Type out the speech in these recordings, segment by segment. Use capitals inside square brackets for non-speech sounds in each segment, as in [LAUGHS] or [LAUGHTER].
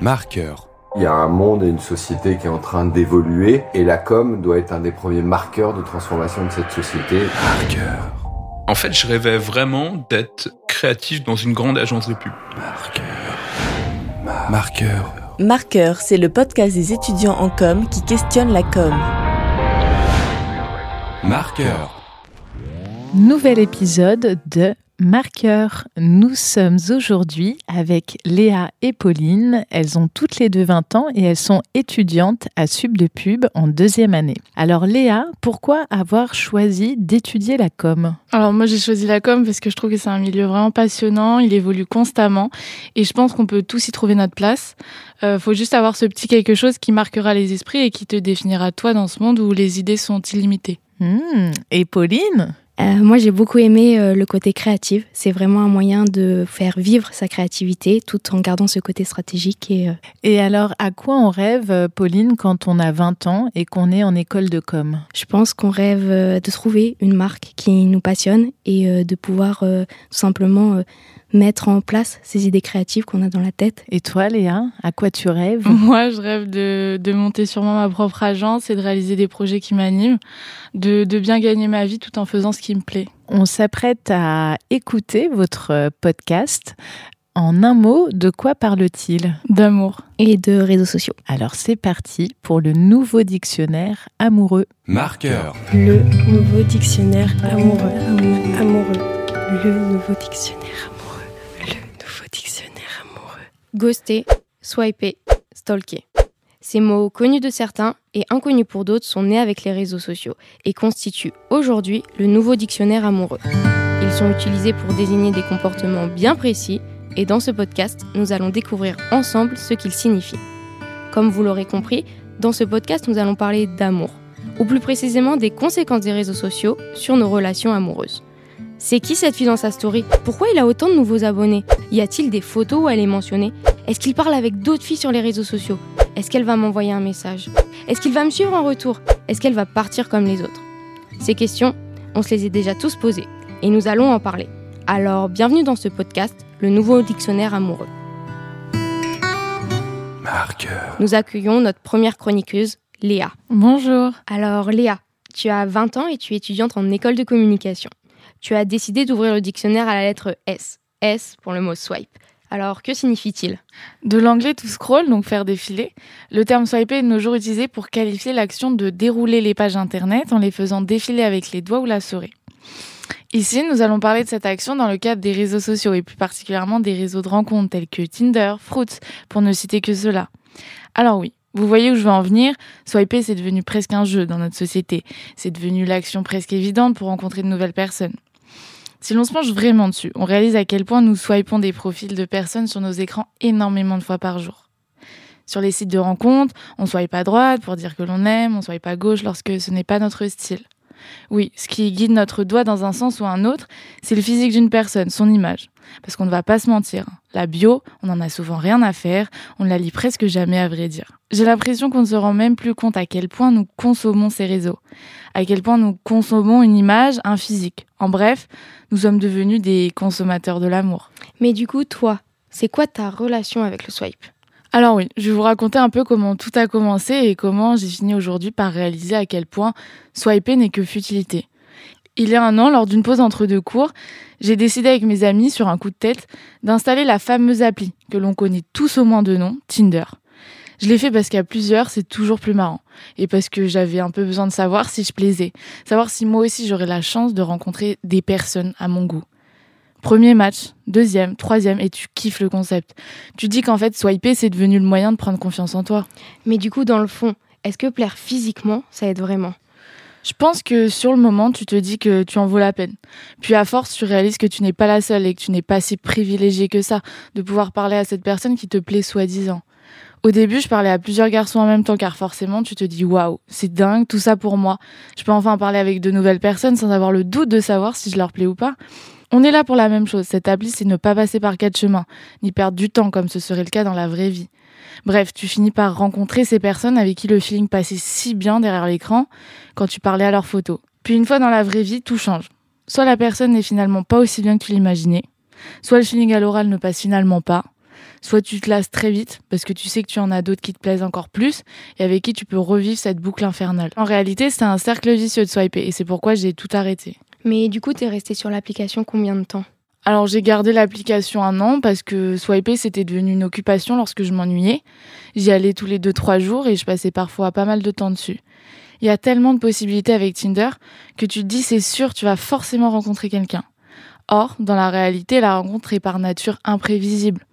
Marqueur. Il y a un monde et une société qui est en train d'évoluer et la com doit être un des premiers marqueurs de transformation de cette société. Marqueur. En fait, je rêvais vraiment d'être créatif dans une grande agence de pub. Marqueur. Marqueur. Marqueur, c'est le podcast des étudiants en com qui questionne la com. Marqueur. Nouvel épisode de Marqueur. Nous sommes aujourd'hui avec Léa et Pauline. Elles ont toutes les deux 20 ans et elles sont étudiantes à Sub de Pub en deuxième année. Alors Léa, pourquoi avoir choisi d'étudier la com? Alors moi j'ai choisi la com parce que je trouve que c'est un milieu vraiment passionnant, il évolue constamment et je pense qu'on peut tous y trouver notre place. Euh, faut juste avoir ce petit quelque chose qui marquera les esprits et qui te définira toi dans ce monde où les idées sont illimitées. Hmm, Et Pauline? Euh, moi, j'ai beaucoup aimé euh, le côté créatif. C'est vraiment un moyen de faire vivre sa créativité tout en gardant ce côté stratégique. Et, euh, Et alors, à quoi on rêve, Pauline, quand on a 20 ans et qu'on est en école de com? Je pense qu'on rêve de trouver une marque qui nous passionne et de pouvoir tout simplement mettre en place ces idées créatives qu'on a dans la tête. Et toi, Léa, à quoi tu rêves? [LAUGHS] Moi je rêve de, de monter sûrement ma propre agence et de réaliser des projets qui m'animent, de, de bien gagner ma vie tout en faisant ce qui me plaît. On s'apprête à écouter votre podcast. En un mot, de quoi parle-t-il? D'amour. Et de réseaux sociaux. Alors c'est parti pour le nouveau dictionnaire amoureux. Marqueur. Le nouveau dictionnaire amoureux. Amoureux. Le nouveau dictionnaire amoureux. Ghoster, swiper, stalker. Ces mots connus de certains et inconnus pour d'autres sont nés avec les réseaux sociaux et constituent aujourd'hui le nouveau dictionnaire amoureux. Ils sont utilisés pour désigner des comportements bien précis et dans ce podcast, nous allons découvrir ensemble ce qu'ils signifient. Comme vous l'aurez compris, dans ce podcast, nous allons parler d'amour, ou plus précisément des conséquences des réseaux sociaux sur nos relations amoureuses. C'est qui cette fille dans sa story? Pourquoi il a autant de nouveaux abonnés? Y a-t-il des photos où elle est mentionnée Est-ce qu'il parle avec d'autres filles sur les réseaux sociaux? Est-ce qu'elle va m'envoyer un message? Est-ce qu'il va me suivre en retour? Est-ce qu'elle va partir comme les autres? Ces questions, on se les est déjà tous posées et nous allons en parler. Alors, bienvenue dans ce podcast, le nouveau dictionnaire amoureux. Marqueur. Nous accueillons notre première chroniqueuse, Léa. Bonjour. Alors, Léa, tu as 20 ans et tu es étudiante en école de communication. Tu as décidé d'ouvrir le dictionnaire à la lettre S. Pour le mot swipe. Alors, que signifie-t-il? De l'anglais to scroll, donc faire défiler, le terme swiper est de nos jours utilisé pour qualifier l'action de dérouler les pages internet en les faisant défiler avec les doigts ou la souris. Ici, nous allons parler de cette action dans le cadre des réseaux sociaux et plus particulièrement des réseaux de rencontres tels que Tinder, Fruits, pour ne citer que cela. Alors oui, vous voyez où je veux en venir, swiper c'est devenu presque un jeu dans notre société. C'est devenu l'action presque évidente pour rencontrer de nouvelles personnes. Si l'on se penche vraiment dessus, on réalise à quel point nous swipons des profils de personnes sur nos écrans énormément de fois par jour. Sur les sites de rencontres, on swipe à droite pour dire que l'on aime, on swipe à gauche lorsque ce n'est pas notre style. Oui, ce qui guide notre doigt dans un sens ou un autre, c'est le physique d'une personne, son image. Parce qu'on ne va pas se mentir, la bio, on n'en a souvent rien à faire, on ne la lit presque jamais à vrai dire. J'ai l'impression qu'on ne se rend même plus compte à quel point nous consommons ces réseaux, à quel point nous consommons une image, un physique. En bref, nous sommes devenus des consommateurs de l'amour. Mais du coup, toi, c'est quoi ta relation avec le swipe? Alors oui, je vais vous raconter un peu comment tout a commencé et comment j'ai fini aujourd'hui par réaliser à quel point swiper n'est que futilité. Il y a un an, lors d'une pause entre deux cours, j'ai décidé avec mes amis, sur un coup de tête, d'installer la fameuse appli que l'on connaît tous au moins de nom, Tinder. Je l'ai fait parce qu'à plusieurs, c'est toujours plus marrant. Et parce que j'avais un peu besoin de savoir si je plaisais. Savoir si moi aussi j'aurais la chance de rencontrer des personnes à mon goût. Premier match, deuxième, troisième, et tu kiffes le concept. Tu dis qu'en fait, swiper, c'est devenu le moyen de prendre confiance en toi. Mais du coup, dans le fond, est-ce que plaire physiquement, ça aide vraiment? Je pense que sur le moment, tu te dis que tu en vaux la peine. Puis à force, tu réalises que tu n'es pas la seule et que tu n'es pas si privilégiée que ça de pouvoir parler à cette personne qui te plaît soi-disant. Au début, je parlais à plusieurs garçons en même temps car forcément, tu te dis waouh, c'est dingue, tout ça pour moi. Je peux enfin parler avec de nouvelles personnes sans avoir le doute de savoir si je leur plais ou pas. On est là pour la même chose. Appli, c'est ne pas passer par quatre chemins, ni perdre du temps comme ce serait le cas dans la vraie vie. Bref, tu finis par rencontrer ces personnes avec qui le feeling passait si bien derrière l'écran quand tu parlais à leurs photos. Puis une fois dans la vraie vie, tout change. Soit la personne n'est finalement pas aussi bien que tu l'imaginais, soit le feeling à l'oral ne passe finalement pas, soit tu te lasses très vite parce que tu sais que tu en as d'autres qui te plaisent encore plus et avec qui tu peux revivre cette boucle infernale. En réalité, c'est un cercle vicieux de swiper et c'est pourquoi j'ai tout arrêté. Mais du coup, t'es resté sur l'application combien de temps Alors j'ai gardé l'application un an parce que swiper c'était devenu une occupation lorsque je m'ennuyais. J'y allais tous les 2-3 jours et je passais parfois pas mal de temps dessus. Il y a tellement de possibilités avec Tinder que tu te dis c'est sûr tu vas forcément rencontrer quelqu'un. Or, dans la réalité, la rencontre est par nature imprévisible.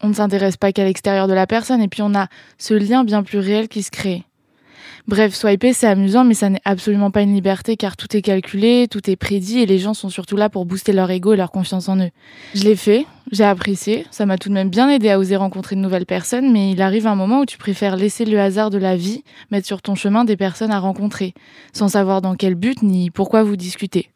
On ne s'intéresse pas qu'à l'extérieur de la personne et puis on a ce lien bien plus réel qui se crée. Bref, swiper, c'est amusant, mais ça n'est absolument pas une liberté car tout est calculé, tout est prédit et les gens sont surtout là pour booster leur ego et leur confiance en eux. Je l'ai fait, j'ai apprécié, ça m'a tout de même bien aidé à oser rencontrer de nouvelles personnes, mais il arrive un moment où tu préfères laisser le hasard de la vie mettre sur ton chemin des personnes à rencontrer, sans savoir dans quel but ni pourquoi vous discutez.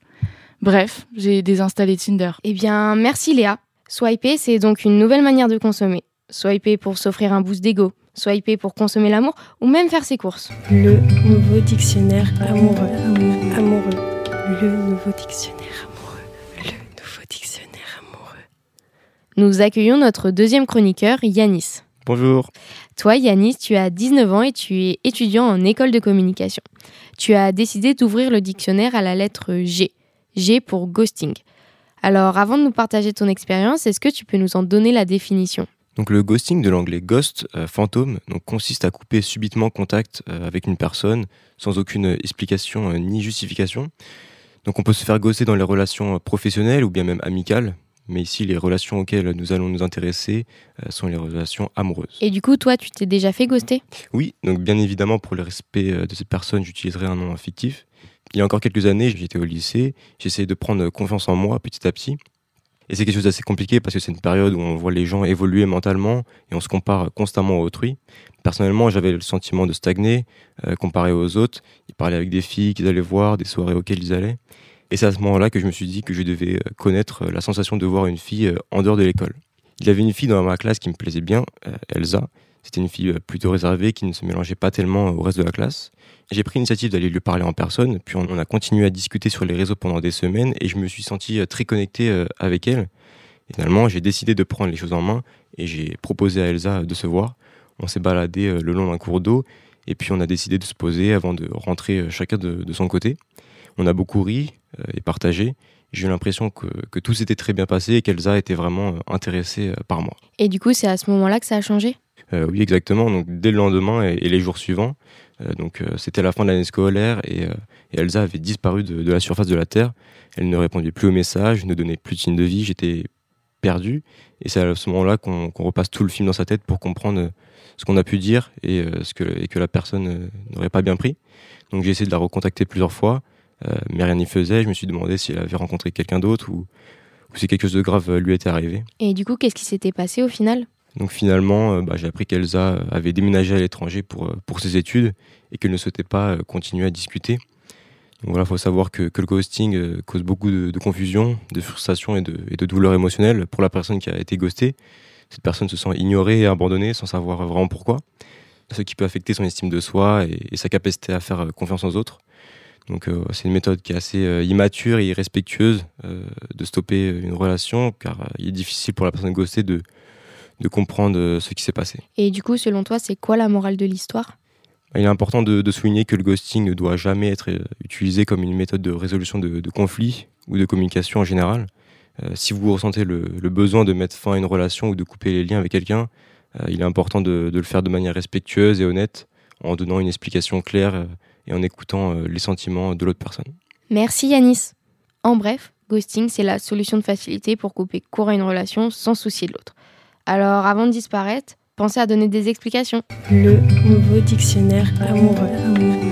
Bref, j'ai désinstallé Tinder. Eh bien, merci Léa. Swiper, c'est donc une nouvelle manière de consommer. Swiper pour s'offrir un boost d'ego, swiper pour consommer l'amour ou même faire ses courses. Le nouveau dictionnaire amoureux. Amoureux. Le nouveau dictionnaire amoureux. Le nouveau dictionnaire amoureux. Nous accueillons notre deuxième chroniqueur, Yanis. Bonjour. Toi, Yanis, tu as 19 ans et tu es étudiant en école de communication. Tu as décidé d'ouvrir le dictionnaire à la lettre G. G pour ghosting. Alors, avant de nous partager ton expérience, est-ce que tu peux nous en donner la définition? Donc le ghosting de l'anglais ghost, euh, fantôme, donc consiste à couper subitement contact euh, avec une personne sans aucune explication euh, ni justification. Donc on peut se faire ghoster dans les relations professionnelles ou bien même amicales, mais ici les relations auxquelles nous allons nous intéresser sont les relations amoureuses. Et du coup, toi, tu t'es déjà fait ghoster? Oui, donc bien évidemment pour le respect de cette personne, j'utiliserai un nom fictif. Il y a encore quelques années, j'étais au lycée, j'essayais de prendre confiance en moi petit à petit. Et c'est quelque chose d'assez compliqué parce que c'est une période où on voit les gens évoluer mentalement et on se compare constamment à autrui. Personnellement, j'avais le sentiment de stagner euh, comparé aux autres. Ils parlaient avec des filles qu'ils allaient voir, des soirées auxquelles ils allaient. Et c'est à ce moment-là que je me suis dit que je devais euh, connaître euh, la sensation de voir une fille en dehors de l'école. Il y avait une fille dans ma classe qui me plaisait bien, Elsa. C'était une fille euh, plutôt réservée qui ne se mélangeait pas tellement au reste de la classe. J'ai pris l'initiative d'aller lui parler en personne, puis on a continué à discuter sur les réseaux pendant des semaines et je me suis senti euh, très connecté euh, avec elle. Finalement, j'ai décidé de prendre les choses en main et j'ai proposé à Elsa de se voir. On s'est baladé le long d'un cours d'eau et puis on a décidé de se poser avant de rentrer chacun de, de son côté. On a beaucoup ri et partagé. J'ai eu l'impression que, que tout s'était très bien passé et qu'Elsa était vraiment intéressée par moi. Et du coup, c'est à ce moment-là que ça a changé? Oui, exactement. Donc, dès le lendemain et, les jours suivants, euh, donc euh, c'était la fin de l'année scolaire et, euh, Elsa avait disparu de, la surface de la Terre. Elle ne répondait plus aux messages, ne donnait plus de signes de vie. J'étais perdu. Et c'est à ce moment-là qu'on repasse tout le film dans sa tête pour comprendre euh, ce qu'on a pu dire et, euh, ce que, la personne euh, n'aurait pas bien pris. Donc j'ai essayé de la recontacter plusieurs fois, euh, mais rien n'y faisait. Je me suis demandé si elle avait rencontré quelqu'un d'autre ou, si quelque chose de grave euh, lui était arrivé. Et du coup, qu'est-ce qui s'était passé au final? Donc finalement, euh, bah, j'ai appris qu'Elsa avait déménagé à l'étranger pour, euh, pour ses études et qu'elle ne souhaitait pas euh, continuer à discuter. Donc voilà, il faut savoir que, que le ghosting euh, cause beaucoup de, confusion, de frustration et de, de douleur émotionnelle pour la personne qui a été ghostée. Cette personne se sent ignorée et abandonnée sans savoir vraiment pourquoi, ce qui peut affecter son estime de soi et, sa capacité à faire euh, confiance aux autres. Donc euh, c'est une méthode qui est assez euh, immature et irrespectueuse euh, de stopper une relation car euh, il est difficile pour la personne ghostée de, de comprendre euh, ce qui s'est passé. Et du coup, selon toi, c'est quoi la morale de l'histoire? Il est important de, de souligner que le ghosting ne doit jamais être euh, utilisé comme une méthode de résolution de, de conflits ou de communication en général. Euh, si vous ressentez le, le besoin de mettre fin à une relation ou de couper les liens avec quelqu'un, euh, il est important de, de le faire de manière respectueuse et honnête, en donnant une explication claire et en écoutant les sentiments de l'autre personne. Merci Yanis. En bref, ghosting, c'est la solution de facilité pour couper court à une relation sans soucier de l'autre. Alors, avant de disparaître, pensez à donner des explications. Le nouveau dictionnaire amoureux.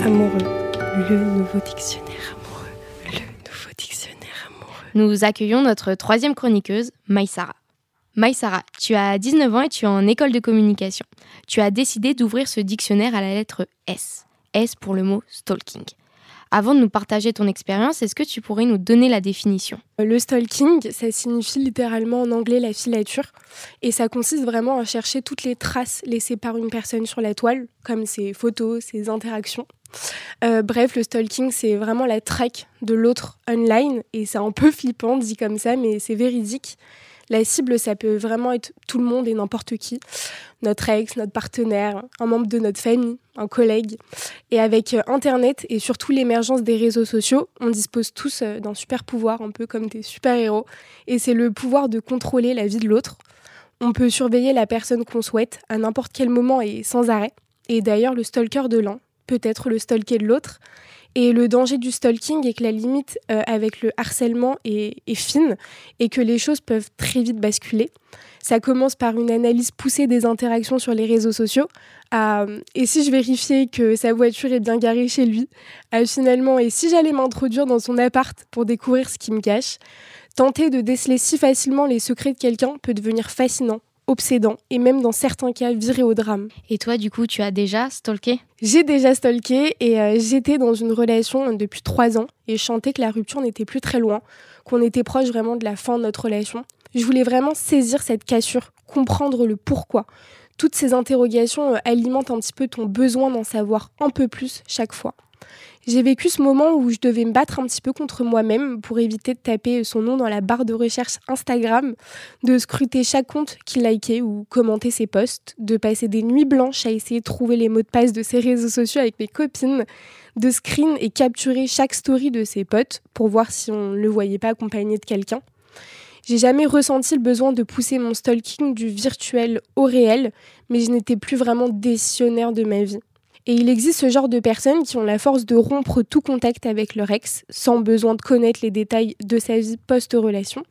Amoureux. Le nouveau dictionnaire amoureux. Le nouveau dictionnaire amoureux. Nous accueillons notre troisième chroniqueuse, Maïsara. Maïsara, tu as 19 ans et tu es en école de communication. Tu as décidé d'ouvrir ce dictionnaire à la lettre S. S pour le mot stalking. Avant de nous partager ton expérience, est-ce que tu pourrais nous donner la définition? Le stalking, ça signifie littéralement en anglais la filature. Et ça consiste vraiment à chercher toutes les traces laissées par une personne sur la toile, comme ses photos, ses interactions. Euh, bref, le stalking, c'est vraiment la traque de l'autre online. Et c'est un peu flippant dit comme ça, mais c'est véridique. La cible, ça peut vraiment être tout le monde et n'importe qui. Notre ex, notre partenaire, un membre de notre famille, un collègue. Et avec euh, Internet et surtout l'émergence des réseaux sociaux, on dispose tous euh, d'un super pouvoir, un peu comme des super-héros. Et c'est le pouvoir de contrôler la vie de l'autre. On peut surveiller la personne qu'on souhaite à n'importe quel moment et sans arrêt. Et d'ailleurs, le stalker de l'un peut être le stalker de l'autre. Et le danger du stalking est que la limite euh, avec le harcèlement est, fine et que les choses peuvent très vite basculer. Ça commence par une analyse poussée des interactions sur les réseaux sociaux. À, et si je vérifiais que sa voiture est bien garée chez lui à, Finalement, et si j'allais m'introduire dans son appart pour découvrir ce qui me cache Tenter de déceler si facilement les secrets de quelqu'un peut devenir fascinant obsédant et même dans certains cas viré au drame. Et toi, du coup, tu as déjà stalké? J'ai déjà stalké et euh, j'étais dans une relation depuis trois ans et je sentais que la rupture n'était plus très loin, qu'on était proche vraiment de la fin de notre relation. Je voulais vraiment saisir cette cassure, comprendre le pourquoi. Toutes ces interrogations euh, alimentent un petit peu ton besoin d'en savoir un peu plus chaque fois. J'ai vécu ce moment où je devais me battre un petit peu contre moi-même pour éviter de taper son nom dans la barre de recherche Instagram, de scruter chaque compte qu'il likait ou commentait ses posts, de passer des nuits blanches à essayer de trouver les mots de passe de ses réseaux sociaux avec mes copines, de screen et capturer chaque story de ses potes pour voir si on ne le voyait pas accompagné de quelqu'un. J'ai jamais ressenti le besoin de pousser mon stalking du virtuel au réel, mais je n'étais plus vraiment décisionnaire de ma vie. Et il existe ce genre de personnes qui ont la force de rompre tout contact avec leur ex, sans besoin de connaître les détails de sa vie post-relation.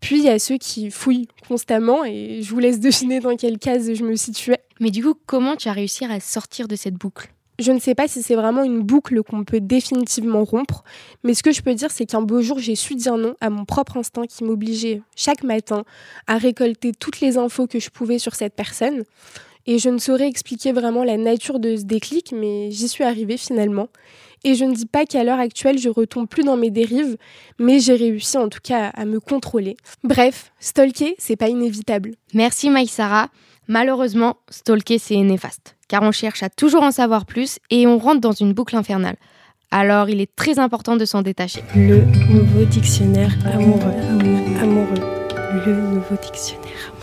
Puis il y a ceux qui fouillent constamment, et je vous laisse deviner dans quelle case je me situais. Mais du coup, comment tu as réussi à sortir de cette boucle? Je ne sais pas si c'est vraiment une boucle qu'on peut définitivement rompre, mais ce que je peux dire, c'est qu'un beau jour, j'ai su dire non à mon propre instinct qui m'obligeait chaque matin à récolter toutes les infos que je pouvais sur cette personne. Et je ne saurais expliquer vraiment la nature de ce déclic, mais j'y suis arrivée finalement. Et je ne dis pas qu'à l'heure actuelle, je retombe plus dans mes dérives, mais j'ai réussi en tout cas à me contrôler. Bref, stalker, c'est pas inévitable. Merci Maïsara. Malheureusement, stalker, c'est néfaste, car on cherche à toujours en savoir plus et on rentre dans une boucle infernale. Alors, il est très important de s'en détacher. Le nouveau dictionnaire amoureux. Amoureux. Le nouveau dictionnaire amoureux.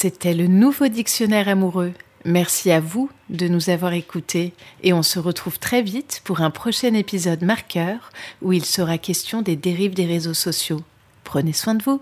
C'était le nouveau dictionnaire amoureux. Merci à vous de nous avoir écoutés et on se retrouve très vite pour un prochain épisode marqueur où il sera question des dérives des réseaux sociaux. Prenez soin de vous.